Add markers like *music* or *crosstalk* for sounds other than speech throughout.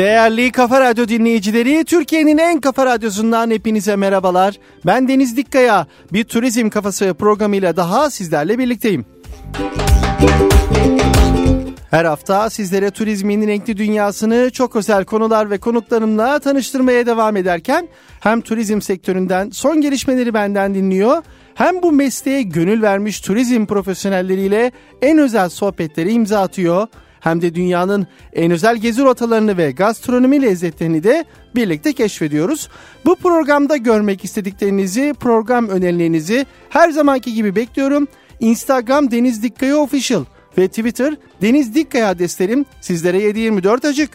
Değerli Kafa Radyo dinleyicileri, Türkiye'nin en kafa radyosundan hepinize merhabalar. Ben Deniz Dikkaya, bir turizm kafası programıyla daha sizlerle birlikteyim. Her hafta sizlere turizmin renkli dünyasını çok özel konular ve konuklarımla tanıştırmaya devam ederken hem turizm sektöründen son gelişmeleri benden dinliyor hem bu mesleğe gönül vermiş turizm profesyonelleriyle en özel sohbetleri imza atıyor hem de dünyanın en özel gezi rotalarını ve gastronomi lezzetlerini de birlikte keşfediyoruz. Bu programda görmek istediklerinizi, program önerilerinizi her zamanki gibi bekliyorum. Instagram Deniz Dikkaya Official ve Twitter Deniz Dikkaya adreslerim sizlere 724 açık.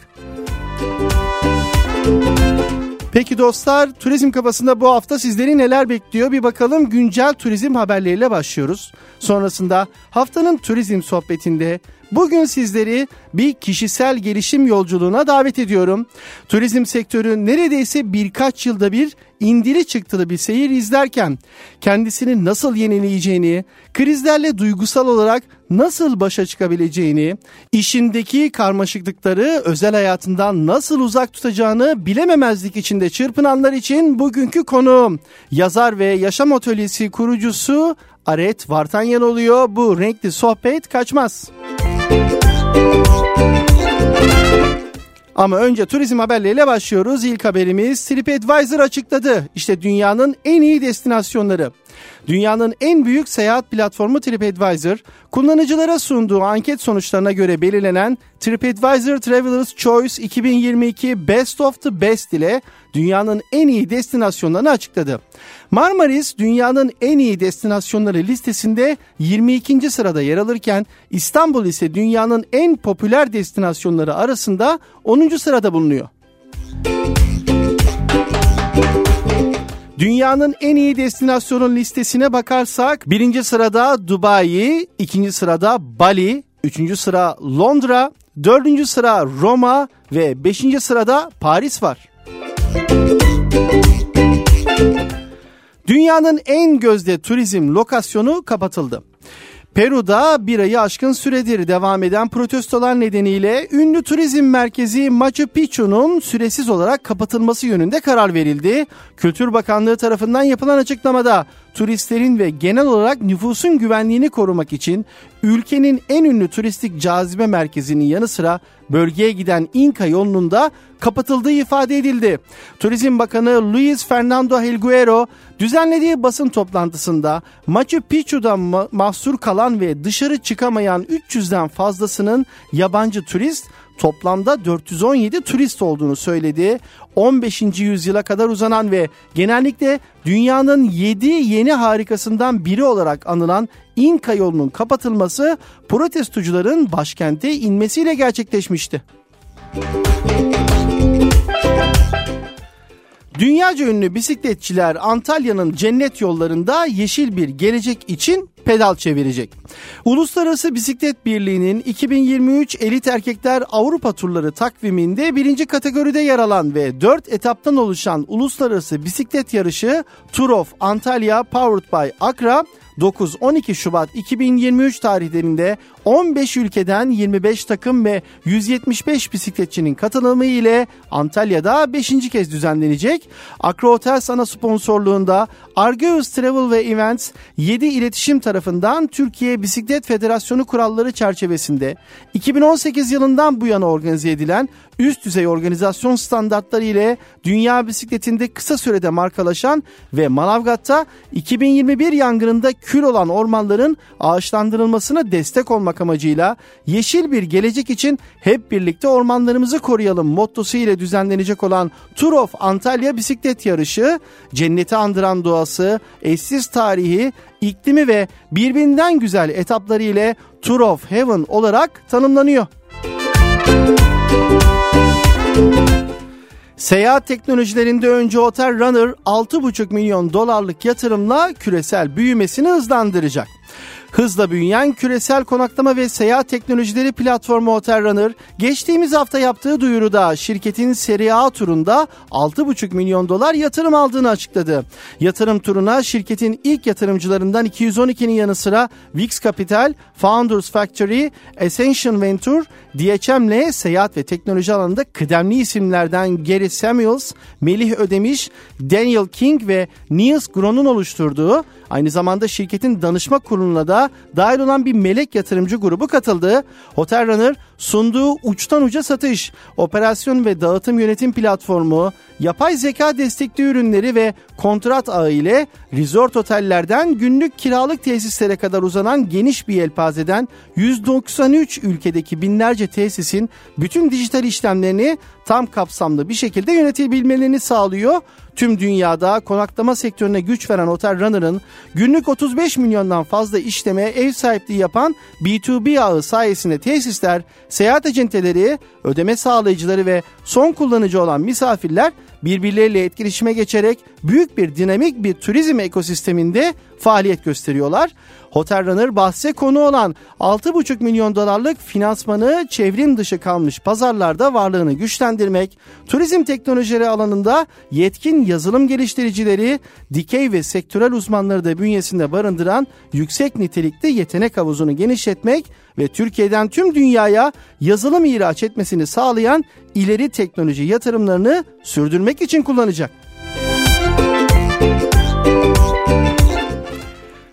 Peki dostlar turizm kafasında bu hafta sizleri neler bekliyor bir bakalım güncel turizm haberleriyle başlıyoruz. Sonrasında haftanın turizm sohbetinde Bugün sizleri bir kişisel gelişim yolculuğuna davet ediyorum. Turizm sektörü neredeyse birkaç yılda bir indiri çıktılı bir seyir izlerken kendisini nasıl yenileyeceğini, krizlerle duygusal olarak nasıl başa çıkabileceğini, işindeki karmaşıklıkları özel hayatından nasıl uzak tutacağını bilememezlik içinde çırpınanlar için bugünkü konuğum yazar ve yaşam atölyesi kurucusu Aret Vartanyan oluyor. Bu renkli sohbet kaçmaz. Ama önce turizm haberleriyle başlıyoruz. İlk haberimiz TripAdvisor açıkladı. İşte dünyanın en iyi destinasyonları. Dünyanın en büyük seyahat platformu TripAdvisor, kullanıcılara sunduğu anket sonuçlarına göre belirlenen TripAdvisor Traveler's Choice 2022 Best of the Best ile dünyanın en iyi destinasyonlarını açıkladı. Marmaris dünyanın en iyi destinasyonları listesinde 22. sırada yer alırken İstanbul ise dünyanın en popüler destinasyonları arasında 10. sırada bulunuyor. Dünyanın en iyi destinasyonun listesine bakarsak birinci sırada Dubai, ikinci sırada Bali, üçüncü sıra Londra, dördüncü sıra Roma ve beşinci sırada Paris var. Dünyanın en gözde turizm lokasyonu kapatıldı. Peru'da bir ayı aşkın süredir devam eden protestolar nedeniyle ünlü turizm merkezi Machu Picchu'nun süresiz olarak kapatılması yönünde karar verildi. Kültür Bakanlığı tarafından yapılan açıklamada turistlerin ve genel olarak nüfusun güvenliğini korumak için ülkenin en ünlü turistik cazibe merkezinin yanı sıra bölgeye giden İnka yolunun da kapatıldığı ifade edildi. Turizm Bakanı Luis Fernando Helguero düzenlediği basın toplantısında Machu Picchu'da ma- mahsur kalan ve dışarı çıkamayan 300'den fazlasının yabancı turist toplamda 417 turist olduğunu söyledi. 15. yüzyıla kadar uzanan ve genellikle dünyanın 7 yeni harikasından biri olarak anılan İnka yolunun kapatılması protestocuların başkente inmesiyle gerçekleşmişti. Dünyaca ünlü bisikletçiler Antalya'nın cennet yollarında yeşil bir gelecek için pedal çevirecek. Uluslararası Bisiklet Birliği'nin 2023 Elit Erkekler Avrupa Turları takviminde birinci kategoride yer alan ve 4 etaptan oluşan uluslararası bisiklet yarışı Tour of Antalya Powered by Akra 9-12 Şubat 2023 tarihlerinde 15 ülkeden 25 takım ve 175 bisikletçinin katılımı ile Antalya'da 5. kez düzenlenecek. Akro Otel Sana sponsorluğunda Argeus Travel ve Events 7 iletişim tarafından Türkiye Bisiklet Federasyonu kuralları çerçevesinde 2018 yılından bu yana organize edilen üst düzey organizasyon standartları ile dünya bisikletinde kısa sürede markalaşan ve Manavgat'ta 2021 yangınında kül olan ormanların ağaçlandırılmasına destek olmak amacıyla yeşil bir gelecek için hep birlikte ormanlarımızı koruyalım mottosu ile düzenlenecek olan Tour of Antalya bisiklet yarışı cenneti andıran doğası, eşsiz tarihi, iklimi ve birbirinden güzel etapları ile Tour of Heaven olarak tanımlanıyor. Seyahat teknolojilerinde önce Otel Runner 6,5 milyon dolarlık yatırımla küresel büyümesini hızlandıracak. Hızla büyüyen küresel konaklama ve seyahat teknolojileri platformu Hotel Runner, geçtiğimiz hafta yaptığı duyuruda şirketin Serie A turunda 6,5 milyon dolar yatırım aldığını açıkladı. Yatırım turuna şirketin ilk yatırımcılarından 212'nin yanı sıra Vix Capital, Founders Factory, Ascension Venture, DHM'le seyahat ve teknoloji alanında kıdemli isimlerden Gary Samuels, Melih Ödemiş, Daniel King ve Niels Gron'un oluşturduğu Aynı zamanda şirketin danışma kuruluna da dahil olan bir melek yatırımcı grubu katıldı. Hotel Runner sunduğu uçtan uca satış, operasyon ve dağıtım yönetim platformu, yapay zeka destekli ürünleri ve kontrat ağı ile resort otellerden günlük kiralık tesislere kadar uzanan geniş bir yelpazeden 193 ülkedeki binlerce tesisin bütün dijital işlemlerini tam kapsamlı bir şekilde yönetebilmelerini sağlıyor. Tüm dünyada konaklama sektörüne güç veren Otel Runner'ın günlük 35 milyondan fazla işleme ev sahipliği yapan B2B ağı sayesinde tesisler, seyahat acenteleri, ödeme sağlayıcıları ve son kullanıcı olan misafirler birbirleriyle etkileşime geçerek büyük bir dinamik bir turizm ekosisteminde faaliyet gösteriyorlar. Hotel Runner bahse konu olan 6,5 milyon dolarlık finansmanı çevrim dışı kalmış pazarlarda varlığını güçlendirmek, turizm teknolojileri alanında yetkin yazılım geliştiricileri, dikey ve sektörel uzmanları da bünyesinde barındıran yüksek nitelikli yetenek havuzunu genişletmek ve Türkiye'den tüm dünyaya yazılım ihraç etmesini sağlayan ileri teknoloji yatırımlarını sürdürmek için kullanacak.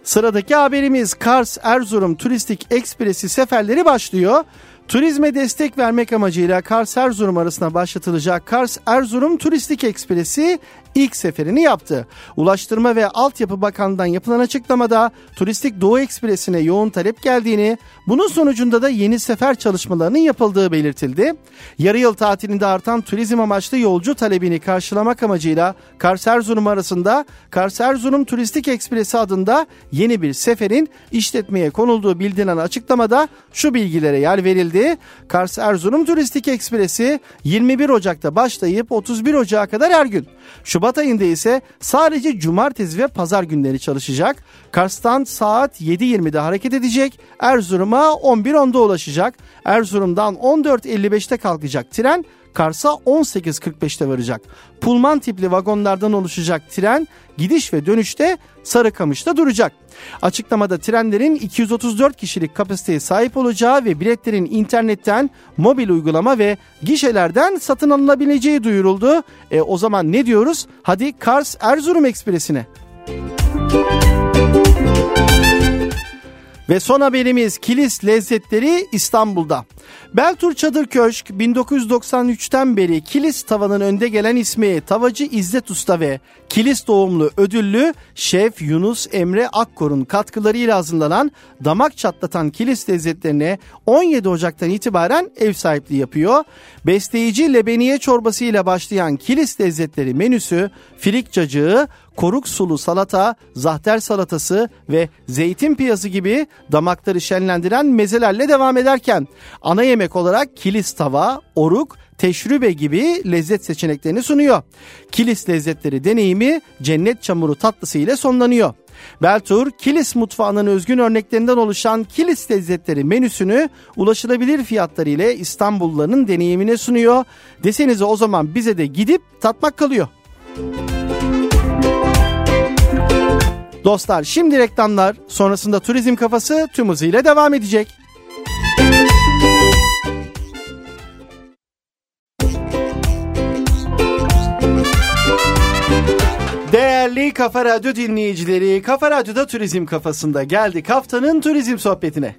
Sıradaki haberimiz Kars Erzurum Turistik Ekspresi seferleri başlıyor. Turizme destek vermek amacıyla Kars Erzurum arasında başlatılacak Kars Erzurum Turistik Ekspresi ilk seferini yaptı. Ulaştırma ve Altyapı Bakanlığı'ndan yapılan açıklamada Turistik Doğu Ekspresi'ne yoğun talep geldiğini, bunun sonucunda da yeni sefer çalışmalarının yapıldığı belirtildi. Yarı yıl tatilinde artan turizm amaçlı yolcu talebini karşılamak amacıyla Kars Erzurum arasında Kars Erzurum Turistik Ekspresi adında yeni bir seferin işletmeye konulduğu bildirilen açıklamada şu bilgilere yer verildi. Kars Erzurum Turistik Ekspresi 21 Ocak'ta başlayıp 31 Ocak'a kadar her gün. Şubat ayında ise sadece cumartesi ve pazar günleri çalışacak. Kars'tan saat 7.20'de hareket edecek. Erzurum'a 11.10'da ulaşacak. Erzurum'dan 14.55'te kalkacak tren Kars'a 18.45'te varacak. Pulman tipli vagonlardan oluşacak tren gidiş ve dönüşte Sarıkamış'ta duracak. Açıklamada trenlerin 234 kişilik kapasiteye sahip olacağı ve biletlerin internetten, mobil uygulama ve gişelerden satın alınabileceği duyuruldu. E, o zaman ne diyoruz? Hadi Kars Erzurum Ekspresi'ne. Ve son haberimiz Kilis lezzetleri İstanbul'da. Beltur Çadır Köşk 1993'ten beri Kilis tavanın önde gelen ismi Tavacı İzzet Usta ve Kilis doğumlu ödüllü Şef Yunus Emre Akkor'un katkılarıyla hazırlanan damak çatlatan Kilis lezzetlerine 17 Ocak'tan itibaren ev sahipliği yapıyor. Besleyici lebeniye çorbası ile başlayan Kilis lezzetleri menüsü firik cacığı, koruk sulu salata, zahter salatası ve zeytin piyazı gibi damakları şenlendiren mezelerle devam ederken ana yemek olarak kilis tava, oruk, teşrübe gibi lezzet seçeneklerini sunuyor. Kilis lezzetleri deneyimi cennet çamuru tatlısı ile sonlanıyor. Beltur, Kilis mutfağının özgün örneklerinden oluşan Kilis lezzetleri menüsünü ulaşılabilir fiyatları ile İstanbulluların deneyimine sunuyor. Desenize o zaman bize de gidip tatmak kalıyor. Dostlar şimdi reklamlar sonrasında turizm kafası tüm hızıyla devam edecek. Değerli Kafa Radyo dinleyicileri, Kafa Radyo'da turizm kafasında geldik haftanın turizm sohbetine.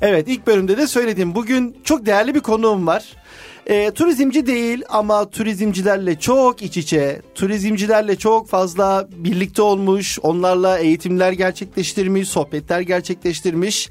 Evet ilk bölümde de söyledim. Bugün çok değerli bir konuğum var. E, turizmci değil ama turizmcilerle çok iç içe, turizmcilerle çok fazla birlikte olmuş, onlarla eğitimler gerçekleştirmiş, sohbetler gerçekleştirmiş.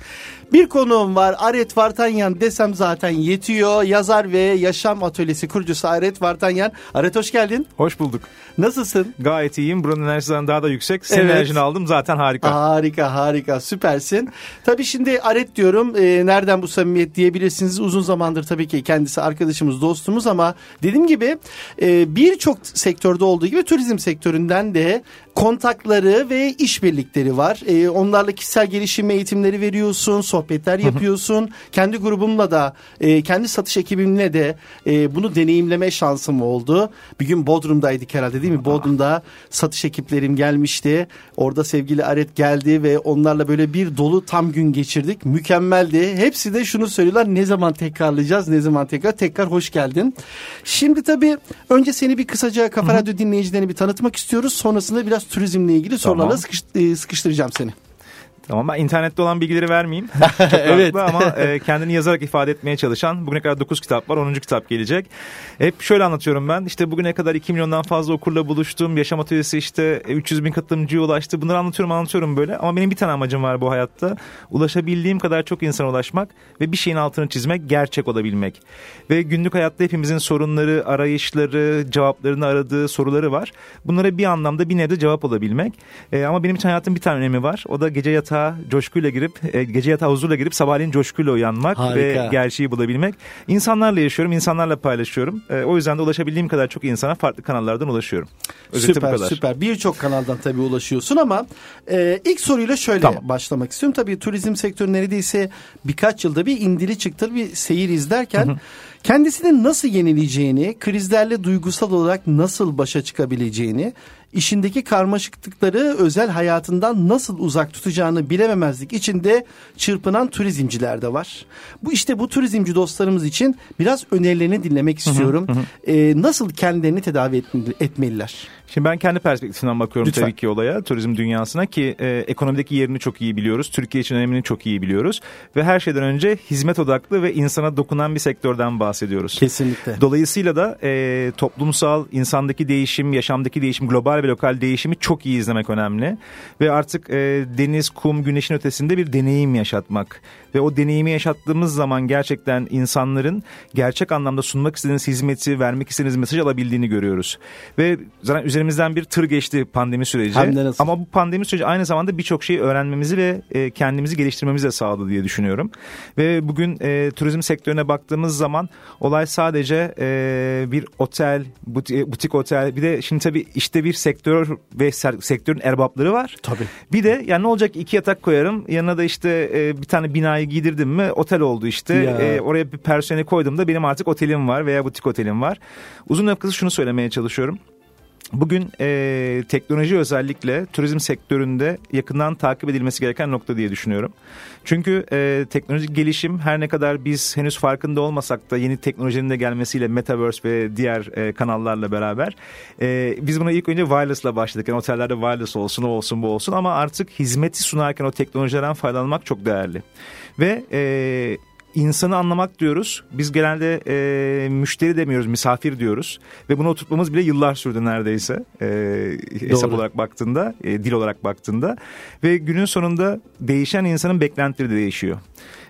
Bir konuğum var Aret Vartanyan desem zaten yetiyor. Yazar ve yaşam atölyesi kurucusu Aret Vartanyan. Aret hoş geldin. Hoş bulduk. Nasılsın? Gayet iyiyim. Buranın enerjisinden daha da yüksek. Senin evet. enerjini aldım zaten harika. Harika harika süpersin. Tabii şimdi Aret diyorum. E, nereden bu samimiyet diyebilirsiniz. Uzun zamandır tabii ki kendisi arkadaşım arkadaşımız, dostumuz ama dediğim gibi e, birçok sektörde olduğu gibi turizm sektöründen de kontakları ve işbirlikleri var. E, onlarla kişisel gelişim eğitimleri veriyorsun, sohbetler yapıyorsun. kendi grubumla da, e, kendi satış ekibimle de e, bunu deneyimleme şansım oldu. Bir gün Bodrum'daydık herhalde değil mi? Bodrum'da satış ekiplerim gelmişti. Orada sevgili Aret geldi ve onlarla böyle bir dolu tam gün geçirdik. Mükemmeldi. Hepsi de şunu söylüyorlar. Ne zaman tekrarlayacağız? Ne zaman tekrar? Tekrar hoş geldin. Şimdi tabii önce seni bir kısaca Kafa Radyo dinleyicilerini bir tanıtmak istiyoruz. Sonrasında biraz turizmle ilgili sorularla Tamam. sıkış, e, sıkıştıracağım seni. Tamam ben internette olan bilgileri vermeyeyim. *laughs* Çok Evet. ama e, kendini yazarak ifade etmeye çalışan bugüne kadar 9 kitap var 10. kitap gelecek. Hep şöyle anlatıyorum ben işte bugüne kadar 2 milyondan fazla okurla buluştum. Yaşam atölyesi işte e, 300 bin katılımcıya ulaştı. Bunları anlatıyorum anlatıyorum böyle ama benim bir tane amacım var bu hayatta. Ulaşabildiğim kadar çok insana ulaşmak ve bir şeyin altını çizmek gerçek olabilmek. Ve günlük hayatta hepimizin sorunları, arayışları, cevaplarını aradığı soruları var. Bunlara bir anlamda bir nebze cevap olabilmek. E, ama benim için hayatın bir tane önemi var. O da gece yatağa coşkuyla girip, e, gece yatağa huzurla girip sabahleyin coşkuyla uyanmak Harika. ve gerçeği bulabilmek. İnsanlarla yaşıyorum, insanlarla paylaşıyorum. E, o yüzden de ulaşabildiğim kadar çok insana farklı kanallardan ulaşıyorum. Özeti süper bu kadar. süper. Birçok kanaldan tabii ulaşıyorsun ama e, ilk soruyla şöyle Tamam. başlamak istiyorum. Tabii turizm sektörü neredeyse birkaç yılda bir indili çıktı bir seyir izlerken kendisini nasıl yenileyeceğini, krizlerle duygusal olarak nasıl başa çıkabileceğini, işindeki karmaşıklıkları özel hayatından nasıl uzak tutacağını bilememezlik içinde çırpınan turizmciler de var. Bu işte bu turizmci dostlarımız için biraz önerilerini dinlemek istiyorum. E, nasıl kendilerini tedavi etmeli- etmeliler? Şimdi ben kendi perspektifimden bakıyorum Lütfen. tabii ki olaya, turizm dünyasına ki e, ekonomideki yerini çok iyi biliyoruz. Türkiye için önemini çok iyi biliyoruz. Ve her şeyden önce hizmet odaklı ve insana dokunan bir sektörden bahsediyoruz. Kesinlikle. Dolayısıyla da e, toplumsal, insandaki değişim, yaşamdaki değişim, global ve lokal değişimi çok iyi izlemek önemli. Ve artık e, deniz, kum, güneşin ötesinde bir deneyim yaşatmak. Ve o deneyimi yaşattığımız zaman gerçekten insanların gerçek anlamda sunmak istediğiniz hizmeti, vermek istediğiniz mesajı alabildiğini görüyoruz. Ve zaten üzerimizden bir tır geçti pandemi süreci. Ama bu pandemi süreci aynı zamanda birçok şeyi öğrenmemizi ve e, kendimizi geliştirmemizi de sağladı diye düşünüyorum. Ve bugün e, turizm sektörüne baktığımız zaman olay sadece e, bir otel, buti- butik otel bir de şimdi tabii işte bir sektör ve sektörün erbapları var. Tabii. Bir de yani ne olacak iki yatak koyarım yanına da işte e, bir tane binayı giydirdim mi otel oldu işte. Ya. E, oraya bir personeli koydum da benim artık otelim var veya butik otelim var. Uzun kısa şunu söylemeye çalışıyorum. Bugün e, teknoloji özellikle turizm sektöründe yakından takip edilmesi gereken nokta diye düşünüyorum. Çünkü e, teknolojik gelişim her ne kadar biz henüz farkında olmasak da yeni teknolojinin de gelmesiyle Metaverse ve diğer e, kanallarla beraber e, biz buna ilk önce wireless'la başladık. Yani otellerde wireless olsun o olsun bu olsun ama artık hizmeti sunarken o teknolojilerden faydalanmak çok değerli. Ve e, insanı anlamak diyoruz. Biz genelde e, müşteri demiyoruz, misafir diyoruz. Ve bunu oturtmamız bile yıllar sürdü neredeyse. E, hesap Doğru. olarak baktığında, e, dil olarak baktığında. Ve günün sonunda değişen insanın beklentileri de değişiyor.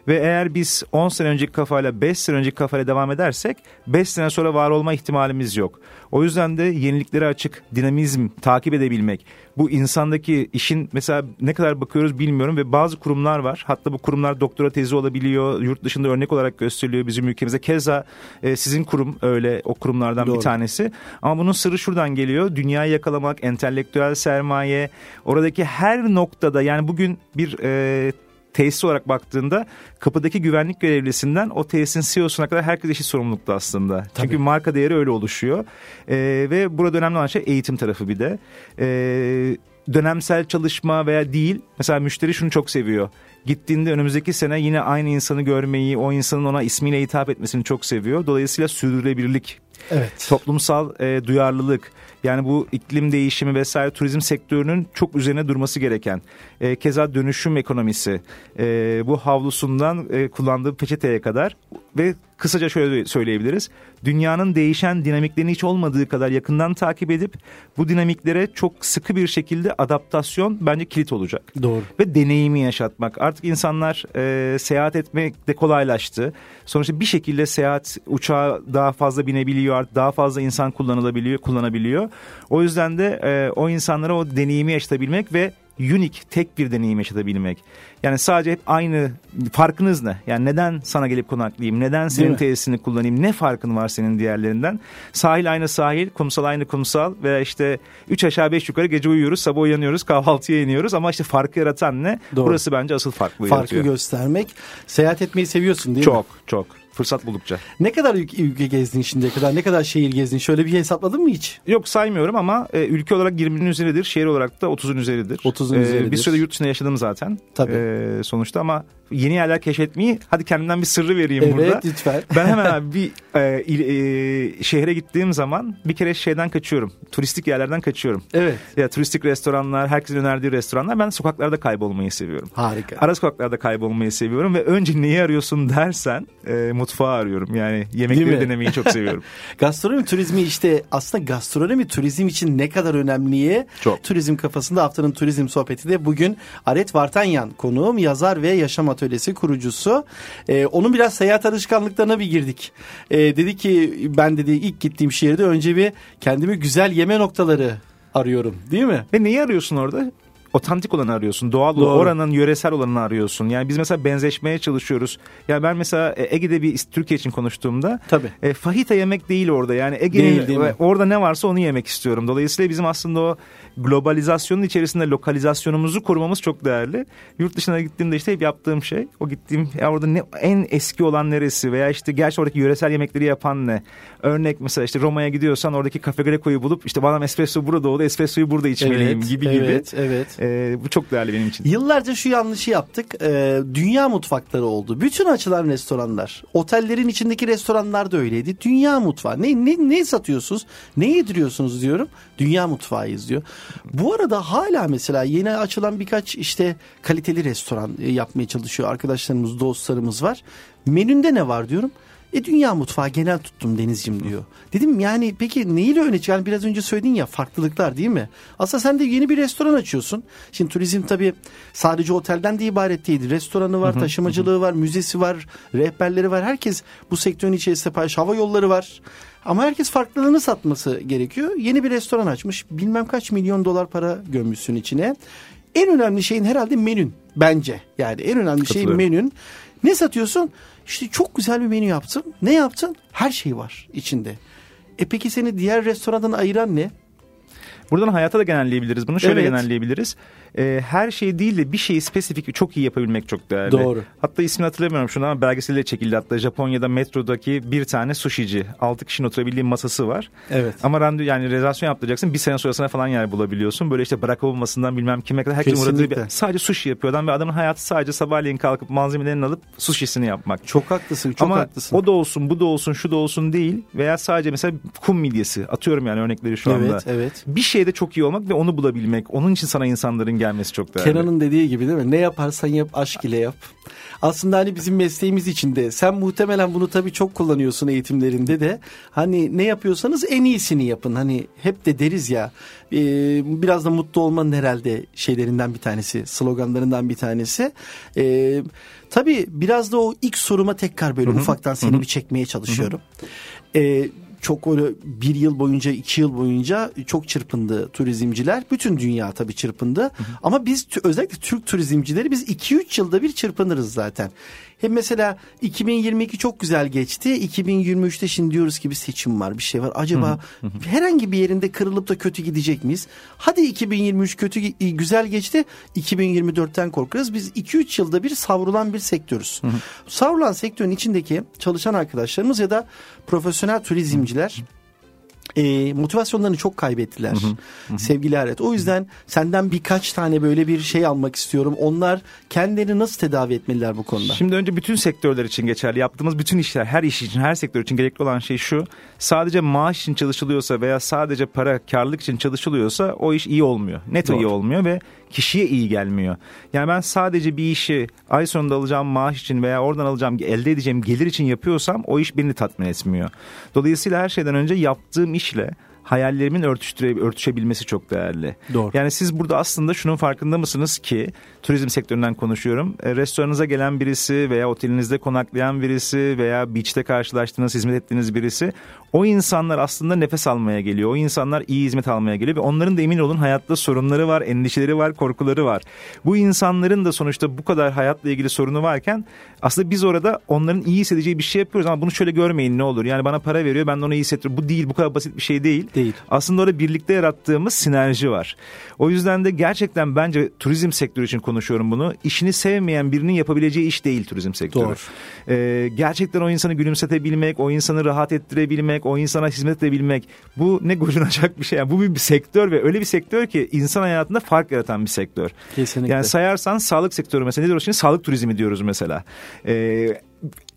Ve eğer biz 10 sene önceki kafayla 5 sene önceki kafayla devam edersek 5 sene sonra var olma ihtimalimiz yok. O yüzden de yeniliklere açık, dinamizm takip edebilmek. Bu insandaki işin mesela ne kadar bakıyoruz bilmiyorum ve bazı kurumlar var. Hatta bu kurumlar doktora tezi olabiliyor. Yurt dışında örnek olarak gösteriliyor bizim ülkemizde. Keza e, sizin kurum öyle o kurumlardan Doğru. bir tanesi. Ama bunun sırrı şuradan geliyor. Dünyayı yakalamak, entelektüel sermaye, oradaki her noktada yani bugün bir e, tesis olarak baktığında kapıdaki güvenlik görevlisinden o tesisin CEO'suna kadar herkes eşit sorumlulukta aslında. Çünkü marka değeri öyle oluşuyor. Ee, ve burada önemli olan şey eğitim tarafı bir de. Ee, dönemsel çalışma veya değil. Mesela müşteri şunu çok seviyor. Gittiğinde önümüzdeki sene yine aynı insanı görmeyi, o insanın ona ismiyle hitap etmesini çok seviyor. Dolayısıyla sürdürülebilirlik Evet. toplumsal e, duyarlılık yani bu iklim değişimi vesaire turizm sektörünün çok üzerine durması gereken e, keza dönüşüm ekonomisi e, bu havlusundan e, kullandığı peçeteye kadar ve kısaca şöyle söyleyebiliriz dünyanın değişen dinamiklerini hiç olmadığı kadar yakından takip edip bu dinamiklere çok sıkı bir şekilde adaptasyon bence kilit olacak Doğru. ve deneyimi yaşatmak. Artık insanlar e, seyahat etmek de kolaylaştı. Sonuçta bir şekilde seyahat uçağa daha fazla binebiliyor, artık daha fazla insan kullanılabiliyor, kullanabiliyor. O yüzden de e, o insanlara o deneyimi yaşatabilmek ve unique, tek bir deneyim yaşatabilmek. Yani sadece hep aynı farkınız ne? Yani neden sana gelip konaklayayım? Neden senin tesisini kullanayım? Ne farkın var senin diğerlerinden? Sahil aynı sahil, kumsal aynı kumsal ve işte üç aşağı beş yukarı gece uyuyoruz, sabah uyanıyoruz, kahvaltıya iniyoruz ama işte farkı yaratan ne? Doğru. Burası bence asıl farklı Farkı yaratıyor. göstermek. Seyahat etmeyi seviyorsun değil çok, mi? Çok, çok fırsat buldukça. Ne kadar ülke, ülke gezdin şimdiye kadar? Ne kadar şehir gezdin? Şöyle bir hesapladın mı hiç? Yok saymıyorum ama e, ülke olarak 20'nin üzeridir. Şehir olarak da 30'un üzeridir. 30'un e, üzeridir. Bir süre yurt dışında yaşadım zaten. Tabii. E, sonuçta ama yeni yerler keşfetmeyi hadi kendimden bir sırrı vereyim evet, burada. Evet lütfen. Ben hemen abi *laughs* bir e, il, e, şehre gittiğim zaman bir kere şeyden kaçıyorum. Turistik yerlerden kaçıyorum. Evet. Ya turistik restoranlar, herkesin önerdiği restoranlar. Ben sokaklarda kaybolmayı seviyorum. Harika. Ara sokaklarda kaybolmayı seviyorum ve önce neyi arıyorsun dersen e, mutfağı arıyorum. Yani yemekleri denemeyi çok seviyorum. *laughs* gastronomi turizmi işte aslında gastronomi turizm için ne kadar önemliye çok. turizm kafasında haftanın turizm sohbeti de bugün Aret Vartanyan konuğum yazar ve yaşam atölyesi kurucusu. Ee, onun biraz seyahat alışkanlıklarına bir girdik. Ee, dedi ki ben dedi ilk gittiğim şehirde önce bir kendimi güzel yeme noktaları arıyorum değil mi? Ve neyi arıyorsun orada? otantik olanı arıyorsun. Doğal Doğru. oranın yöresel olanını arıyorsun. Yani biz mesela benzeşmeye çalışıyoruz. Ya ben mesela e, Ege'de bir Türkiye için konuştuğumda Tabii. E, fahita yemek değil orada. Yani Ege'nin orada ne varsa onu yemek istiyorum. Dolayısıyla bizim aslında o globalizasyonun içerisinde lokalizasyonumuzu korumamız çok değerli. Yurt dışına gittiğimde işte hep yaptığım şey o gittiğim ya orada ne, en eski olan neresi veya işte gerçi oradaki yöresel yemekleri yapan ne? Örnek mesela işte Roma'ya gidiyorsan oradaki Cafe Greco'yu bulup işte bana espresso burada oldu espressoyu burada içmeliyim evet, gibi evet, gibi. Evet evet. Ee, bu çok değerli benim için. Yıllarca şu yanlışı yaptık. Ee, dünya mutfakları oldu. Bütün açılan restoranlar. Otellerin içindeki restoranlar da öyleydi. Dünya mutfağı. Ne, ne, ne satıyorsunuz? Ne yediriyorsunuz diyorum. Dünya mutfağıyız diyor. Bu arada hala mesela yeni açılan birkaç işte kaliteli restoran e, yapmaya çalışıyor arkadaşlarımız, dostlarımız var. Menünde ne var diyorum. E dünya mutfağı genel tuttum Denizcim diyor. Dedim yani peki neyle öne çıkıyor? Yani biraz önce söyledin ya farklılıklar değil mi? Aslında sen de yeni bir restoran açıyorsun. Şimdi turizm tabii sadece otelden de ibaret değil. Restoranı var, taşımacılığı var, müzesi var, rehberleri var. Herkes bu sektörün içerisinde paylaş. Hava yolları var. Ama herkes farklılığını satması gerekiyor. Yeni bir restoran açmış. Bilmem kaç milyon dolar para gömmüşsün içine. En önemli şeyin herhalde menün bence. Yani en önemli şey menün. Ne satıyorsun? İşte çok güzel bir menü yaptın. Ne yaptın? Her şey var içinde. E peki seni diğer restorandan ayıran ne? Buradan hayata da genelleyebiliriz bunu. Şöyle evet. genelleyebiliriz e, her şey değil de bir şeyi spesifik çok iyi yapabilmek çok değerli. Doğru. Hatta ismini hatırlamıyorum şunu ama belgeselle çekildi hatta Japonya'da metrodaki bir tane sushici. Altı kişinin oturabildiği masası var. Evet. Ama randevu yani rezervasyon yaptıracaksın bir sene sonrasına falan yer bulabiliyorsun. Böyle işte bırak olmasından bilmem kime kadar herkesin uğradığı bir, sadece sushi yapıyor adam ve adamın hayatı sadece sabahleyin kalkıp malzemelerini alıp sushisini yapmak. Çok haklısın çok ama haklısın. o da olsun bu da olsun şu da olsun değil veya sadece mesela kum midyesi atıyorum yani örnekleri şu anda. Evet evet. Bir şeyde çok iyi olmak ve onu bulabilmek onun için sana insanların gelmesi çok değerli. Kenan Kenan'ın dediği gibi değil mi? Ne yaparsan yap aşk ile yap. Aslında hani bizim mesleğimiz içinde sen muhtemelen bunu tabii çok kullanıyorsun eğitimlerinde de. Hani ne yapıyorsanız en iyisini yapın. Hani hep de deriz ya e, biraz da mutlu olmanın herhalde şeylerinden bir tanesi, sloganlarından bir tanesi. E, tabii biraz da o ilk soruma tekrar böyle Hı-hı. ufaktan seni Hı-hı. bir çekmeye çalışıyorum. E, çok öyle bir yıl boyunca iki yıl boyunca çok çırpındı turizmciler. Bütün dünya tabii çırpındı. Hı hı. Ama biz özellikle Türk turizmcileri biz 2-3 yılda bir çırpınırız zaten. Hem mesela 2022 çok güzel geçti. 2023'te şimdi diyoruz ki bir seçim var bir şey var. Acaba herhangi bir yerinde kırılıp da kötü gidecek miyiz? Hadi 2023 kötü güzel geçti. 2024'ten korkuyoruz. Biz 2-3 yılda bir savrulan bir sektörüz. Savrulan sektörün içindeki çalışan arkadaşlarımız ya da profesyonel turizmciler... Hı hı e, motivasyonlarını çok kaybettiler hı hı. sevgili Aret. O yüzden senden birkaç tane böyle bir şey almak istiyorum. Onlar kendilerini nasıl tedavi etmeliler bu konuda? Şimdi önce bütün sektörler için geçerli. Yaptığımız bütün işler, her iş için, her sektör için gerekli olan şey şu. Sadece maaş için çalışılıyorsa veya sadece para, karlılık için çalışılıyorsa o iş iyi olmuyor. Net Doğru. iyi olmuyor ve kişiye iyi gelmiyor. Yani ben sadece bir işi ay sonunda alacağım maaş için veya oradan alacağım elde edeceğim gelir için yapıyorsam o iş beni tatmin etmiyor. Dolayısıyla her şeyden önce yaptığım myślę, hayallerimin örtüştüre, örtüşebilmesi çok değerli. Doğru. Yani siz burada aslında şunun farkında mısınız ki turizm sektöründen konuşuyorum. E, restoranınıza gelen birisi veya otelinizde konaklayan birisi veya beach'te karşılaştığınız, hizmet ettiğiniz birisi o insanlar aslında nefes almaya geliyor. O insanlar iyi hizmet almaya geliyor ve onların da emin olun hayatta sorunları var, endişeleri var, korkuları var. Bu insanların da sonuçta bu kadar hayatla ilgili sorunu varken aslında biz orada onların iyi hissedeceği bir şey yapıyoruz ama bunu şöyle görmeyin ne olur. Yani bana para veriyor ben de ona iyi hissettiriyorum. Bu değil bu kadar basit bir şey değil. Değil. Aslında orada birlikte yarattığımız sinerji var. O yüzden de gerçekten bence turizm sektörü için konuşuyorum bunu. İşini sevmeyen birinin yapabileceği iş değil turizm sektörü. Doğru. Ee, gerçekten o insanı gülümsetebilmek, o insanı rahat ettirebilmek, o insana hizmet edebilmek bu ne gocunacak bir şey. Yani bu bir, bir sektör ve öyle bir sektör ki insan hayatında fark yaratan bir sektör. Kesinlikle. Yani sayarsan sağlık sektörü mesela ne diyoruz şimdi? Sağlık turizmi diyoruz mesela. Ee,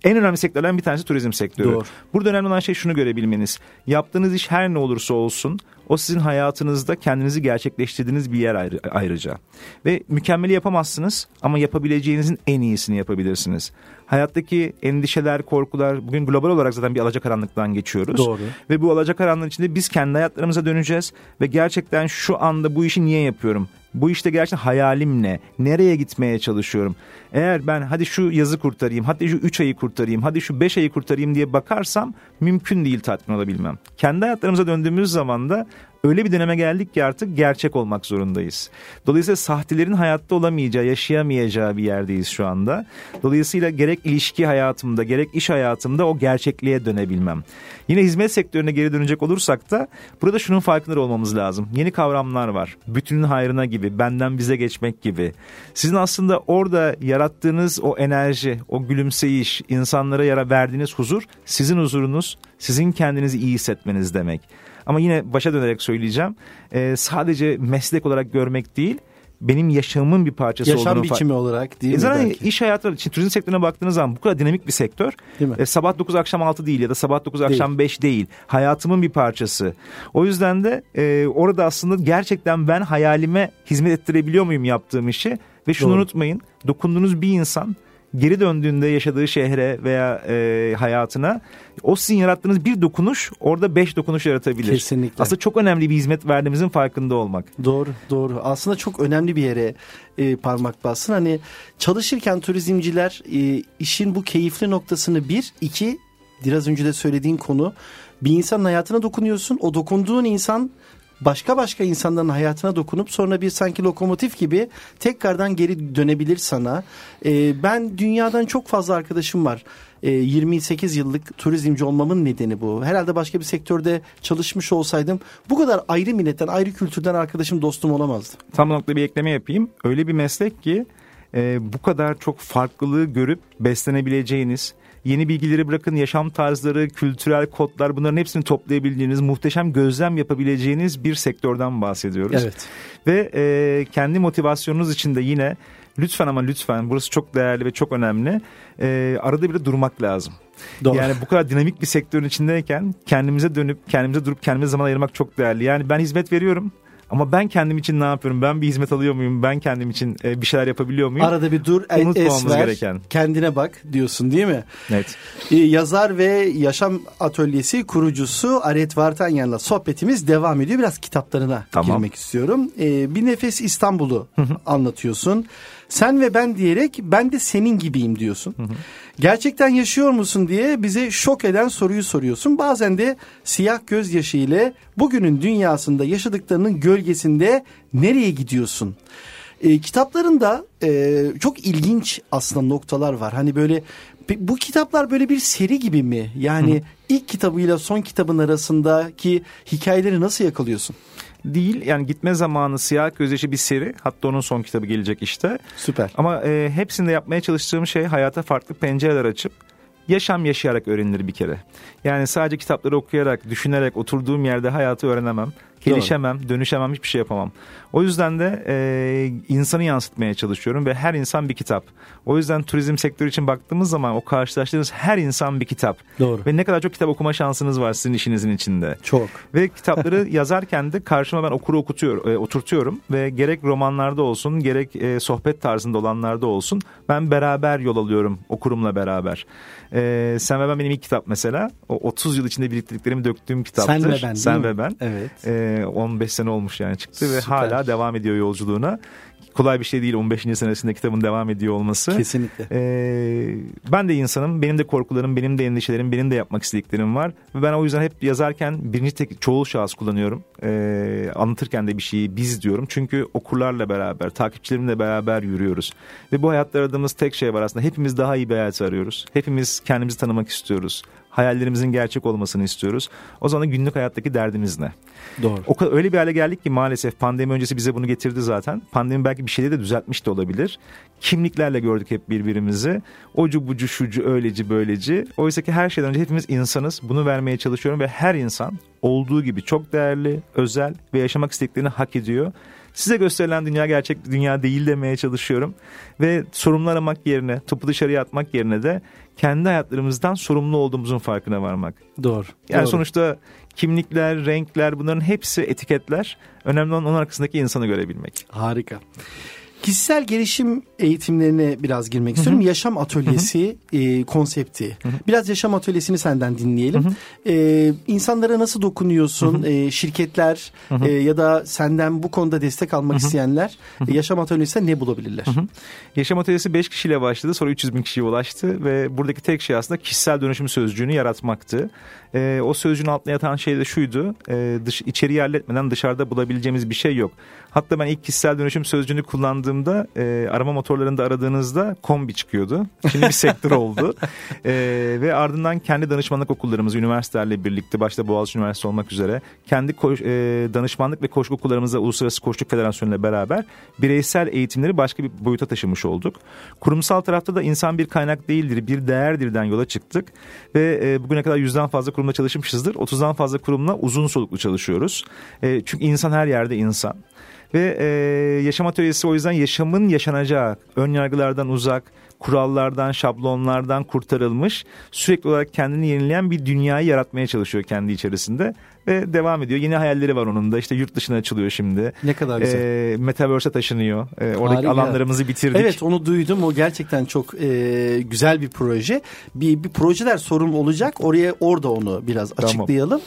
en önemli sektörlerden bir tanesi turizm sektörü. Doğru. Burada önemli olan şey şunu görebilmeniz. Yaptığınız iş her ne olursa olsun o sizin hayatınızda kendinizi gerçekleştirdiğiniz bir yer ayrı, ayrıca. Ve mükemmeli yapamazsınız ama yapabileceğinizin en iyisini yapabilirsiniz. Hayattaki endişeler, korkular bugün global olarak zaten bir alacakaranlıktan geçiyoruz. Doğru. Ve bu alacakaranlığın içinde biz kendi hayatlarımıza döneceğiz ve gerçekten şu anda bu işi niye yapıyorum? Bu işte gerçekten hayalim ne? Nereye gitmeye çalışıyorum? Eğer ben hadi şu yazı kurtarayım, hadi şu 3 ayı kurtarayım, hadi şu 5 ayı kurtarayım diye bakarsam mümkün değil tatmin olabilmem. Kendi hayatlarımıza döndüğümüz zaman da öyle bir döneme geldik ki artık gerçek olmak zorundayız. Dolayısıyla sahtelerin hayatta olamayacağı, yaşayamayacağı bir yerdeyiz şu anda. Dolayısıyla gerek ilişki hayatımda, gerek iş hayatımda o gerçekliğe dönebilmem. Yine hizmet sektörüne geri dönecek olursak da burada şunun farkında olmamız lazım. Yeni kavramlar var. Bütünün hayrına gibi, benden bize geçmek gibi. Sizin aslında orada yarattığınız o enerji, o gülümseyiş, insanlara yara verdiğiniz huzur sizin huzurunuz, sizin kendinizi iyi hissetmeniz demek. Ama yine başa dönerek söyleyeceğim. Ee, sadece meslek olarak görmek değil, benim yaşamımın bir parçası Yaşam olduğunu biçimi olarak değil e mi? zaten belki? iş hayatı için turizm sektörüne baktığınız zaman bu kadar dinamik bir sektör. Değil mi? E, sabah 9 akşam 6 değil ya da sabah 9 akşam 5 değil. Hayatımın bir parçası. O yüzden de e, orada aslında gerçekten ben hayalime hizmet ettirebiliyor muyum yaptığım işi? Ve şunu Doğru. unutmayın. Dokunduğunuz bir insan geri döndüğünde yaşadığı şehre veya e, hayatına o sizin yarattığınız bir dokunuş orada beş dokunuş yaratabilir. Kesinlikle. Aslında çok önemli bir hizmet verdiğimizin farkında olmak. Doğru doğru. Aslında çok önemli bir yere e, parmak bassın. Hani çalışırken turizmciler e, işin bu keyifli noktasını bir, iki biraz önce de söylediğin konu bir insanın hayatına dokunuyorsun. O dokunduğun insan başka başka insanların hayatına dokunup sonra bir sanki lokomotif gibi tekrardan geri dönebilir sana. E, ben dünyadan çok fazla arkadaşım var. E, 28 yıllık turizmci olmamın nedeni bu. Herhalde başka bir sektörde çalışmış olsaydım bu kadar ayrı milletten, ayrı kültürden arkadaşım, dostum olamazdı. Tam bu noktada bir ekleme yapayım. Öyle bir meslek ki e, bu kadar çok farklılığı görüp beslenebileceğiniz, yeni bilgileri bırakın yaşam tarzları, kültürel kodlar bunların hepsini toplayabildiğiniz, muhteşem gözlem yapabileceğiniz bir sektörden bahsediyoruz. Evet. Ve e, kendi motivasyonunuz için de yine lütfen ama lütfen burası çok değerli ve çok önemli. E, arada bir durmak lazım. Doğru. Yani bu kadar dinamik bir sektörün içindeyken kendimize dönüp kendimize durup kendimize zaman ayırmak çok değerli. Yani ben hizmet veriyorum. Ama ben kendim için ne yapıyorum? Ben bir hizmet alıyor muyum? Ben kendim için e, bir şeyler yapabiliyor muyum? Arada bir dur, e, es ver, gereken. kendine bak diyorsun değil mi? Evet. Ee, yazar ve Yaşam Atölyesi kurucusu Aret Vartanyan'la sohbetimiz devam ediyor. Biraz kitaplarına Tamam. girmek istiyorum. Ee, bir Nefes İstanbul'u anlatıyorsun. Sen ve ben diyerek ben de senin gibiyim diyorsun. Gerçekten yaşıyor musun diye bize şok eden soruyu soruyorsun. Bazen de siyah gözyaşı ile bugünün dünyasında yaşadıklarının gölgesinde nereye gidiyorsun? E, kitaplarında e, çok ilginç aslında noktalar var. Hani böyle bu kitaplar böyle bir seri gibi mi? Yani ilk kitabıyla son kitabın arasındaki hikayeleri nasıl yakalıyorsun? Değil yani gitme zamanı siyah gözyaşı bir seri. Hatta onun son kitabı gelecek işte. Süper. Ama e, hepsinde yapmaya çalıştığım şey hayata farklı pencereler açıp yaşam yaşayarak öğrenilir bir kere. Yani sadece kitapları okuyarak, düşünerek, oturduğum yerde hayatı öğrenemem. Gelişemem, dönüşemem, hiçbir şey yapamam. O yüzden de e, insanı yansıtmaya çalışıyorum ve her insan bir kitap. O yüzden turizm sektörü için baktığımız zaman o karşılaştığınız her insan bir kitap. Doğru. Ve ne kadar çok kitap okuma şansınız var sizin işinizin içinde. Çok. Ve kitapları *laughs* yazarken de karşıma ben okuru okutuyor, e, oturtuyorum ve gerek romanlarda olsun gerek e, sohbet tarzında olanlarda olsun ben beraber yol alıyorum okurumla beraber. E, Sen ve Ben benim ilk kitap mesela. O 30 yıl içinde biriktirdiklerimi döktüğüm kitaptır. Sen ve Ben. Sen ve? Ben. Evet. E, 15 sene olmuş yani çıktı ve Süper. hala devam ediyor yolculuğuna. Kolay bir şey değil 15. senesinde kitabın devam ediyor olması. Kesinlikle. Ee, ben de insanım. Benim de korkularım, benim de endişelerim, benim de yapmak istediklerim var. Ve ben o yüzden hep yazarken birinci tek çoğul şahıs kullanıyorum. Ee, anlatırken de bir şeyi biz diyorum. Çünkü okurlarla beraber, takipçilerimle beraber yürüyoruz. Ve bu hayatta aradığımız tek şey var aslında. Hepimiz daha iyi bir hayat arıyoruz. Hepimiz kendimizi tanımak istiyoruz. Hayallerimizin gerçek olmasını istiyoruz. O zaman günlük hayattaki derdimiz ne? Doğru. O kadar öyle bir hale geldik ki maalesef pandemi öncesi bize bunu getirdi zaten. Pandemi belki bir şeyleri de düzeltmiş de olabilir. Kimliklerle gördük hep birbirimizi. Ocu bucu şucu öyleci böyleci. Oysa ki her şeyden önce hepimiz insanız. Bunu vermeye çalışıyorum ve her insan olduğu gibi çok değerli, özel ve yaşamak istediklerini hak ediyor. Size gösterilen dünya gerçek dünya değil demeye çalışıyorum. Ve sorumlu aramak yerine, topu dışarıya atmak yerine de kendi hayatlarımızdan sorumlu olduğumuzun farkına varmak. Doğru. Yani Doğru. sonuçta kimlikler, renkler bunların hepsi etiketler. Önemli olan onun arkasındaki insanı görebilmek. Harika. Kişisel gelişim eğitimlerine biraz girmek istiyorum. Yaşam atölyesi e, konsepti. Biraz yaşam atölyesini senden dinleyelim. E, insanlara nasıl dokunuyorsun? E, şirketler e, ya da senden bu konuda destek almak isteyenler e, yaşam atölyesinde ne bulabilirler? Yaşam Atölyesi 5 kişiyle başladı sonra 300 bin kişiye ulaştı ve buradaki tek şey aslında kişisel dönüşüm sözcüğünü yaratmaktı. Ee, o sözcüğün altına yatan şey de şuydu e, dış, içeriği halletmeden dışarıda bulabileceğimiz bir şey yok. Hatta ben ilk kişisel dönüşüm sözcüğünü kullandığımda e, arama motorlarında aradığınızda kombi çıkıyordu. Şimdi bir sektör *laughs* oldu. E, ve ardından kendi danışmanlık okullarımız üniversitelerle birlikte başta Boğaziçi Üniversitesi olmak üzere kendi koş, e, danışmanlık ve koşu okullarımızla Uluslararası Koçluk Federasyonu ile beraber bireysel eğitimleri başka bir boyuta taşımış olduk. Kurumsal tarafta da insan bir kaynak değildir, bir değerdirden yola çıktık ve e, bugüne kadar yüzden fazla kurumda çalışmışızdır. 30'dan fazla kurumla uzun soluklu çalışıyoruz. E, çünkü insan her yerde insan. Ve e, yaşam atölyesi o yüzden yaşamın yaşanacağı, ön yargılardan uzak, kurallardan, şablonlardan kurtarılmış, sürekli olarak kendini yenileyen bir dünyayı yaratmaya çalışıyor kendi içerisinde. Ve devam ediyor. Yeni hayalleri var onun da. İşte yurt dışına açılıyor şimdi. Ne kadar güzel. E, Metaverse'e taşınıyor. E, oradaki Harika. alanlarımızı bitirdik. Evet onu duydum. O gerçekten çok e, güzel bir proje. Bir, bir projeler sorun olacak. Oraya orada onu biraz Tamam. açıklayalım.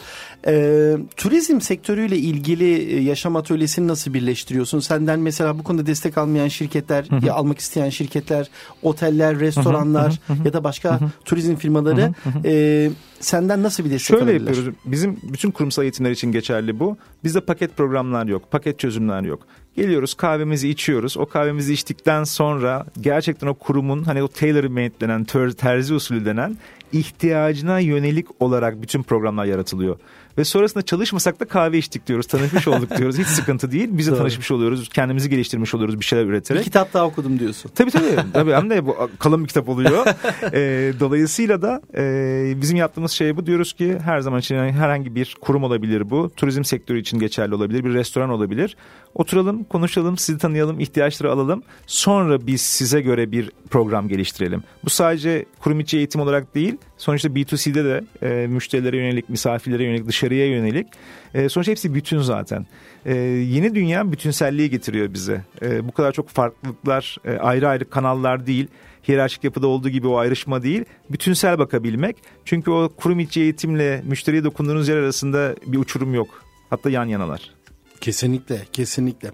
E, turizm sektörüyle ilgili e, yaşam atölyesini nasıl birleştiriyorsun? Senden mesela bu konuda destek almayan şirketler, ya almak isteyen şirketler, oteller, restoranlar ya da başka turizm firmaları e, senden nasıl bir destek Şöyle alabilirler? yapıyoruz. Bizim bütün kurumsal eğitimler için geçerli bu. Bizde paket programlar yok. Paket çözümler yok. Geliyoruz kahvemizi içiyoruz. O kahvemizi içtikten sonra gerçekten o kurumun hani o tailor made denen ter- terzi usulü denen ihtiyacına yönelik olarak bütün programlar yaratılıyor. Ve sonrasında çalışmasak da kahve içtik diyoruz. Tanışmış olduk *laughs* diyoruz. Hiç sıkıntı değil. Biz de Doğru. tanışmış oluyoruz. Kendimizi geliştirmiş oluyoruz bir şeyler Bir üreterek. kitap daha okudum diyorsun. Tabii tabii. *laughs* tabii hem de bu kalın bir kitap oluyor. *laughs* Ee, dolayısıyla da e, bizim yaptığımız şey bu. Diyoruz ki her zaman için herhangi bir kurum olabilir bu. Turizm sektörü için geçerli olabilir. Bir restoran olabilir. Oturalım, konuşalım, sizi tanıyalım, ihtiyaçları alalım. Sonra biz size göre bir program geliştirelim. Bu sadece kurum içi eğitim olarak değil. Sonuçta B2C'de de e, müşterilere yönelik, misafirlere yönelik, dışarıya yönelik. E, sonuçta hepsi bütün zaten. E, yeni dünya bütünselliği getiriyor bize. E, bu kadar çok farklılıklar, e, ayrı ayrı kanallar değil. Hiyerarşik yapıda olduğu gibi o ayrışma değil. Bütünsel bakabilmek. Çünkü o kurum içi eğitimle müşteriye dokunduğunuz yer arasında bir uçurum yok. Hatta yan yanalar. Kesinlikle, kesinlikle.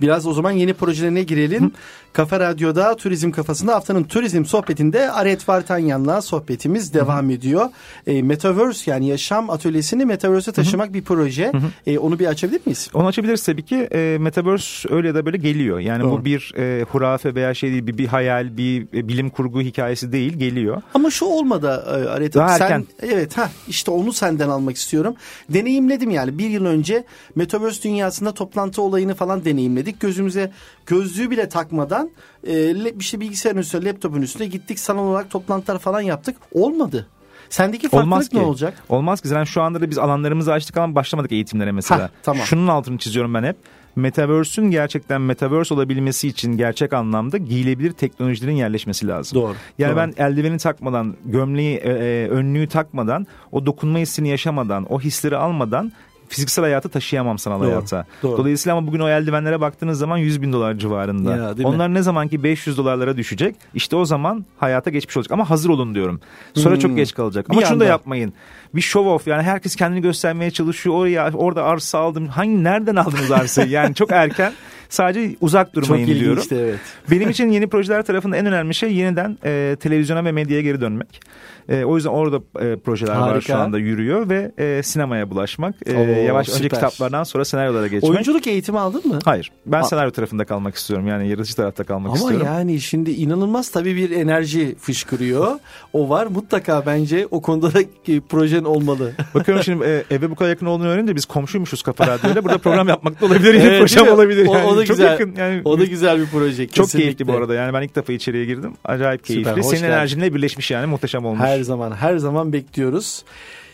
Biraz o zaman yeni projelerine girelim. Kafa Radyo'da Turizm Kafasında haftanın turizm sohbetinde Aret Vartanyan'la sohbetimiz devam ediyor. E, Metaverse yani yaşam atölyesini Metaverse'e taşımak bir proje. E, onu bir açabilir miyiz? Onu açabiliriz tabii ki. E, Metaverse öyle ya da böyle geliyor. Yani Doğru. bu bir e, hurafe veya şey değil, bir, bir hayal, bir e, bilim kurgu hikayesi değil, geliyor. Ama şu olmadı e, Aret Daha. Sen, erken. evet ha işte onu senden almak istiyorum. Deneyimledim yani bir yıl önce Metaverse dünyasında toplantı olayını falan deneyimledik. Gözümüze gözlüğü bile takmadan e, işte bilgisayarın üstüne laptopun üstüne gittik salon olarak toplantılar falan yaptık. Olmadı. Sendeki farklılık Olmaz ne ki. olacak? Olmaz ki. Zaten şu anda da biz alanlarımızı açtık ama başlamadık eğitimlere mesela. Hah, tamam. Şunun altını çiziyorum ben hep. Metaverse'ün gerçekten metaverse olabilmesi için gerçek anlamda giyilebilir teknolojilerin yerleşmesi lazım. Doğru, Yani doğru. ben eldiveni takmadan, gömleği, e, e, önlüğü takmadan, o dokunma hissini yaşamadan, o hisleri almadan fiziksel hayatı taşıyamam sanal Doğru, hayata. doğru. Dolayısıyla ama bugün o eldivenlere baktığınız zaman 100 bin dolar civarında. Ya, değil mi? Onlar ne zaman ki 500 dolarlara düşecek işte o zaman hayata geçmiş olacak. Ama hazır olun diyorum. Sonra Hmm. çok geç kalacak. Bir Ama şunu da yapmayın. Bir show off yani herkes kendini göstermeye çalışıyor. Oraya orada arsa aldım. Hangi nereden aldınız arsayı? *laughs* Yani çok erken. Sadece uzak Çok durmayın diyorum. ilginçti evet. Benim için yeni projeler tarafında en önemli şey yeniden e, televizyona ve medyaya geri dönmek. E, o yüzden orada e, projeler var şu Harika. anda yürüyor ve e, sinemaya bulaşmak. E, Oo, yavaş önce süper. kitaplardan sonra senaryolara geçmek. Oyunculuk eğitimi aldın mı? Hayır. Ben Aa. senaryo tarafında kalmak istiyorum. Yani yaratıcı tarafta kalmak Ama istiyorum. yani şimdi inanılmaz tabii bir enerji fışkırıyor. O var mutlaka bence o konuda da e, projen olmalı. *laughs* Bakıyorum şimdi e, eve bu kadar yakın olduğunu öğrenince biz komşuymuşuz Kafa Radyo'yla. Burada program yapmak da olabilir. Evet, projem olabilir. O- Yani. o da Çok güzel. yakın. Yani O da güzel bir proje. çok kesinlikle. keyifli bu arada. Yani ben ilk defa içeriye girdim. Acayip Süper, keyifli. hoş Senin geldin. enerjinle birleşmiş yani. Muhteşem olmuş. Her zaman her zaman bekliyoruz.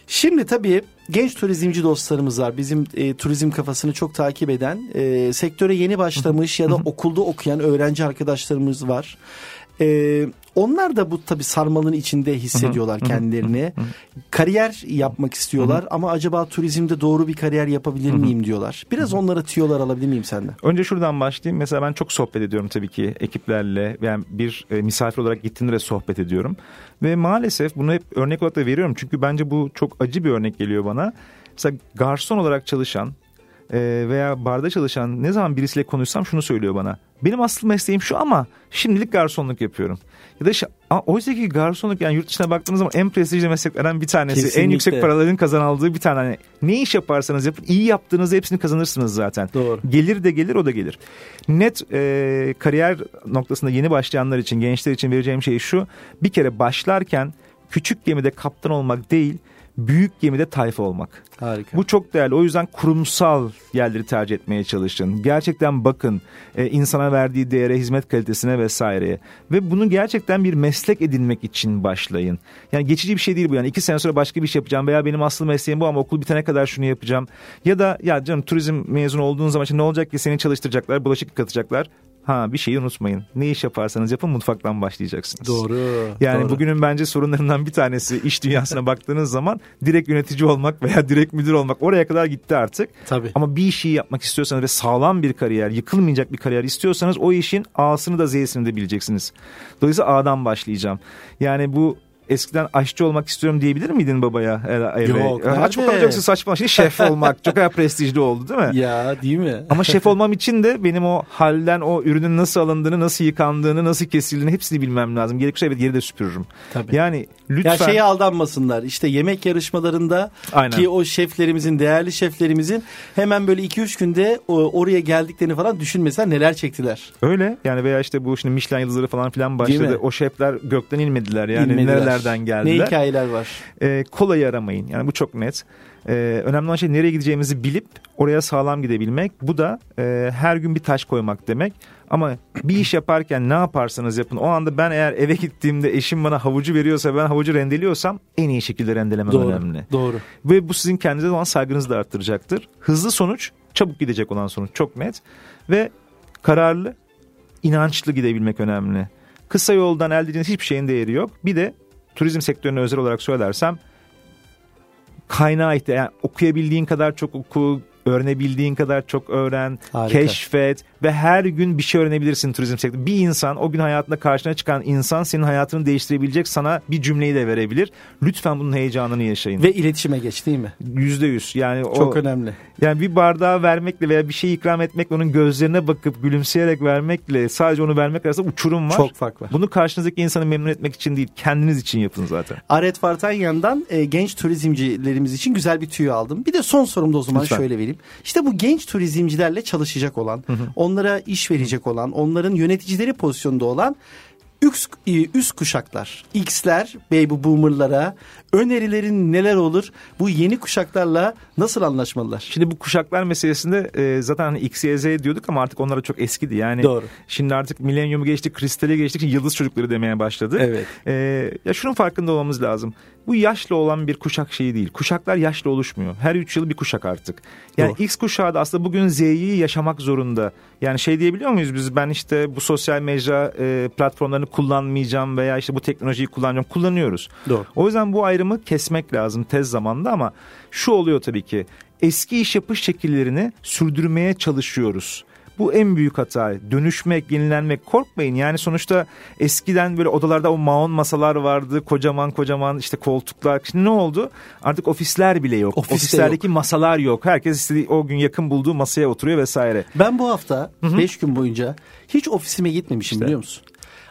Şimdi tabii genç turizmci dostlarımız var. Bizim e, turizm kafasını çok takip eden, e, sektöre yeni başlamış ya da okulda okuyan öğrenci arkadaşlarımız var. E, onlar da bu tabii sarmalın içinde hissediyorlar kendilerini. Kariyer yapmak istiyorlar ama acaba turizmde doğru bir kariyer yapabilir miyim diyorlar. Biraz onlara tüyolar alabilir miyim senden? Önce şuradan başlayayım. Mesela ben çok sohbet ediyorum tabii ki ekiplerle. Yani bir e, misafir olarak gittiğimde de sohbet ediyorum. Ve maalesef bunu hep örnek olarak da veriyorum. Çünkü bence bu çok acı bir örnek geliyor bana. Mesela garson olarak çalışan veya barda çalışan ne zaman birisiyle konuşsam şunu söylüyor bana. Benim asıl mesleğim şu ama şimdilik garsonluk yapıyorum. Ya da işte, oysa ki garsonluk yani yurt dışına baktığınız zaman en prestijli mesleklerden bir tanesi. En Kesinlikle. yüksek paraların kazanıldığı bir tane. Hani ne iş yaparsanız yapın iyi yaptığınızda hepsini kazanırsınız zaten. Doğru. Gelir de gelir o da gelir. Net e, kariyer noktasında yeni başlayanlar için gençler için vereceğim şey şu. Bir kere başlarken küçük gemide kaptan olmak değil büyük gemide tayfa olmak. Harika. Bu çok değerli. O yüzden kurumsal yerleri tercih etmeye çalışın. Gerçekten bakın e, insana verdiği değere, hizmet kalitesine vesaireye. Ve bunu gerçekten bir meslek edinmek için başlayın. Yani geçici bir şey değil bu. Yani iki sene sonra başka bir iş yapacağım veya benim asıl mesleğim bu ama okul bitene kadar şunu yapacağım. Ya da ya canım turizm mezunu olduğun zaman işte ne olacak ki seni çalıştıracaklar, bulaşık yıkatacaklar. Ha bir şeyi unutmayın. Ne iş yaparsanız yapın mutfaktan başlayacaksınız. Doğru. Yani doğru. bugünün bence sorunlarından bir tanesi iş dünyasına baktığınız zaman direkt yönetici olmak veya direkt müdür olmak oraya kadar gitti artık. Tabii. Ama bir işi yapmak istiyorsanız ve sağlam bir kariyer, yıkılmayacak bir kariyer istiyorsanız o işin A'sını da Z'sini de bileceksiniz. Dolayısıyla A'dan başlayacağım. Yani bu eskiden aşçı olmak istiyorum diyebilir miydin babaya? E, eve? Yok, Ya, Aç olacaksın saçma. Şimdi şef olmak çok kadar prestijli oldu değil mi? *laughs* Ya değil mi? Ama şef olmam için de benim o halden o ürünün nasıl alındığını, nasıl yıkandığını, nasıl kesildiğini hepsini bilmem lazım. Gerekirse evet geri de süpürürüm. Tabii. Yani lütfen. Ya şeye aldanmasınlar. İşte yemek yarışmalarında Aynen. ki o şeflerimizin, değerli şeflerimizin hemen böyle 2-3 günde o- oraya geldiklerini falan düşünmeseler neler çektiler. Öyle yani veya işte bu şimdi Michelin yıldızları falan filan başladı. O şefler gökten inmediler yani İnmediler. nerelerden Ne geldiler. hikayeler var. Ee, kolayı aramayın yani bu çok net. Ee, önemli olan şey nereye gideceğimizi bilip oraya sağlam gidebilmek. Bu da e, her gün bir taş koymak demek. Ama bir iş yaparken ne yaparsanız yapın. O anda ben eğer eve gittiğimde eşim bana havucu veriyorsa ben havucu rendeliyorsam en iyi şekilde rendelemem Doğru. önemli. Doğru. Ve bu sizin kendinize olan saygınızı da arttıracaktır. Hızlı sonuç, çabuk gidecek olan sonuç çok net. Ve kararlı, inançlı gidebilmek önemli. Kısa yoldan elde edeceğiniz hiçbir şeyin değeri yok. Bir de turizm sektörüne özel olarak söylersem kaynağı ihtiyaç. Yani okuyabildiğin kadar çok oku, öğrenebildiğin kadar çok öğren, Harika. keşfet ve her gün bir şey öğrenebilirsin turizm sektörü. Bir insan o gün hayatında karşına çıkan insan senin hayatını değiştirebilecek sana bir cümleyi de verebilir. Lütfen bunun heyecanını yaşayın. Ve iletişime geç değil mi? Yüzde yüz yani Çok o, önemli. yani bir bardağı vermekle veya bir şey ikram etmekle onun gözlerine bakıp gülümseyerek vermekle sadece onu vermek arasında uçurum var. Çok fark var. Bunu karşınızdaki insanı memnun etmek için değil kendiniz için yapın zaten. Aret Vartanyan'dan e, genç turizmcilerimiz için güzel bir tüyo aldım. Bir de son sorumda o zaman Lütfen. şöyle vereyim. İşte bu genç turizmcilerle çalışacak olan, onlara iş verecek olan, onların yöneticileri pozisyonda olan üst, e, üst kuşaklar, X'ler, baby boomer'lara önerilerin neler olur? Bu yeni kuşaklarla nasıl anlaşmalılar? Şimdi bu kuşaklar meselesinde e, zaten hani X, Y, Z diyorduk ama artık onlara çok eskidi. Yani Doğru. şimdi artık milenyumu geçtik, kristali geçtik, yıldız çocukları demeye başladı. Evet. E, ya şunun farkında olmamız lazım. Bu yaşlı olan bir kuşak şeyi değil. Kuşaklar yaşlı oluşmuyor. Her üç yıl bir kuşak artık. Yani Doğru. X kuşağı da aslında bugün Z'yi yaşamak zorunda. Yani şey diyebiliyor muyuz biz ben işte bu sosyal mecra e, platformlarını kullanmayacağım veya işte bu teknolojiyi kullanacağım. Kullanıyoruz. Doğru. O yüzden bu ayrımı kesmek lazım tez zamanda ama şu oluyor tabii ki. Eski iş yapış şekillerini sürdürmeye çalışıyoruz. Bu en büyük hata. Dönüşmek, yenilenmek. Korkmayın. Yani sonuçta eskiden böyle odalarda o maon masalar vardı. Kocaman kocaman işte koltuklar. Şimdi ne oldu? Artık ofisler bile yok. Ofiste Ofislerdeki masalar yok. Herkes istediği o gün yakın bulduğu masaya oturuyor vesaire. Ben bu hafta 5 gün boyunca hiç ofisime gitmemişim biliyor musun?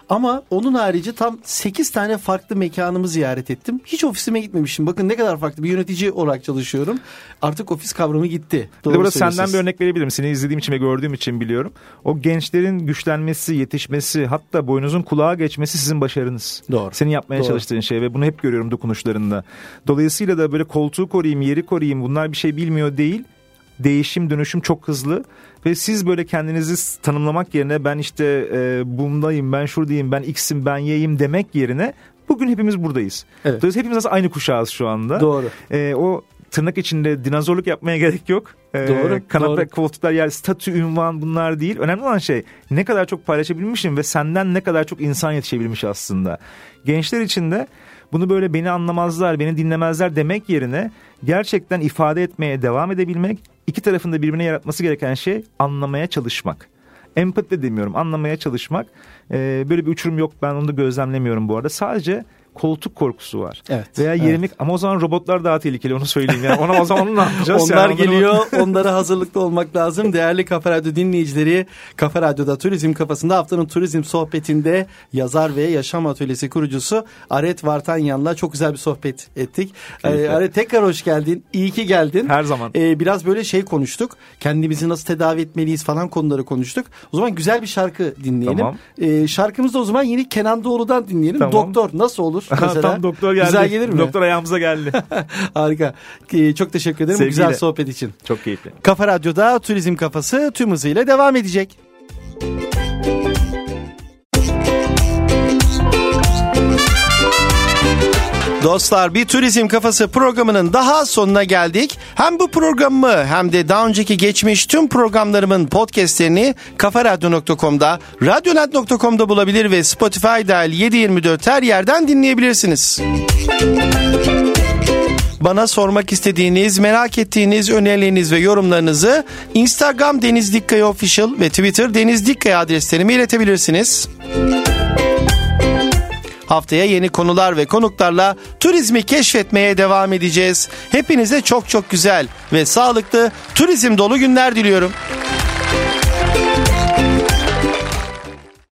Ama onun harici tam 8 tane farklı mekanımı ziyaret ettim. Hiç ofisime gitmemişim. Bakın ne kadar farklı bir yönetici olarak çalışıyorum. Artık ofis kavramı gitti. Bir de burada senden bir örnek verebilirim. Seni izlediğim için ve gördüğüm için biliyorum. O gençlerin güçlenmesi, yetişmesi, hatta boynuzun kulağa geçmesi sizin başarınız. Doğru. Senin yapmaya Doğru. çalıştığın şey ve bunu hep görüyorum dokunuşlarında. Dolayısıyla da böyle koltuğu koruyayım, yeri koruyayım bunlar bir şey bilmiyor değil. Değişim, dönüşüm çok hızlı ve siz böyle kendinizi tanımlamak yerine ben işte e, bundayım, ben şuradayım, ben X'im, ben Y'yim demek yerine bugün hepimiz buradayız. Evet. Dolayısıyla hepimiz aslında aynı kuşağız şu anda. Doğru. E, o tırnak içinde dinozorluk yapmaya gerek yok. E, Doğru, Kanat doğru. koltuklar yer statü, ünvan bunlar değil. Önemli olan şey ne kadar çok paylaşabilmişim ve senden ne kadar çok insan yetişebilmiş aslında. Gençler için de bunu böyle beni anlamazlar, beni dinlemezler demek yerine gerçekten ifade etmeye devam edebilmek, iki tarafın da birbirine yaratması gereken şey anlamaya çalışmak. Empati de demiyorum, anlamaya çalışmak. Ee, böyle bir uçurum yok ben onu da gözlemlemiyorum bu arada. Sadece koltuk korkusu var. Evet, Veya evet. yerimi ama o zaman robotlar daha tehlikeli onu söyleyeyim. Yani ona o zaman onu ne yapacağız? Onlar Yani onları- geliyor. Onlara hazırlıklı olmak lazım. Değerli Kafa Radyo dinleyicileri, Kafa Radyo'da Turizm Kafasında haftanın turizm sohbetinde yazar ve yaşam atölyesi kurucusu Aret Vartanyan'la çok güzel bir sohbet ettik. Ee, Aret tekrar hoş geldin. İyi ki geldin. Her zaman. Ee, biraz böyle şey konuştuk. Kendimizi nasıl tedavi etmeliyiz falan konuları konuştuk. O zaman güzel bir şarkı dinleyelim. Tamam. Ee, şarkımızı da o zaman yeni Kenan Doğulu'dan dinleyelim. Tamam. Doktor nasıl olur? *laughs* Mesela? Tam doktor geldi. Güzel gelir mi? Doktor ayağımıza geldi. *laughs* Harika. Çok teşekkür ederim Sevgiyle. güzel sohbet için. Çok keyifli. Kafa Radyo'da Turizm Kafası tüm hızıyla devam edecek. Dostlar bir Turizm Kafası programının daha sonuna geldik. Hem bu programı hem de daha önceki geçmiş tüm programlarımın podcastlerini kafaradyo.com'da, radyonet.com'da bulabilir ve Spotify dahil 724 her yerden dinleyebilirsiniz. Bana sormak istediğiniz, merak ettiğiniz önerileriniz ve yorumlarınızı Instagram Deniz Dikkaya Official ve Twitter Deniz Dikkaya adreslerime iletebilirsiniz. Haftaya yeni konular ve konuklarla turizmi keşfetmeye devam edeceğiz. Hepinize çok çok güzel ve sağlıklı turizm dolu günler diliyorum.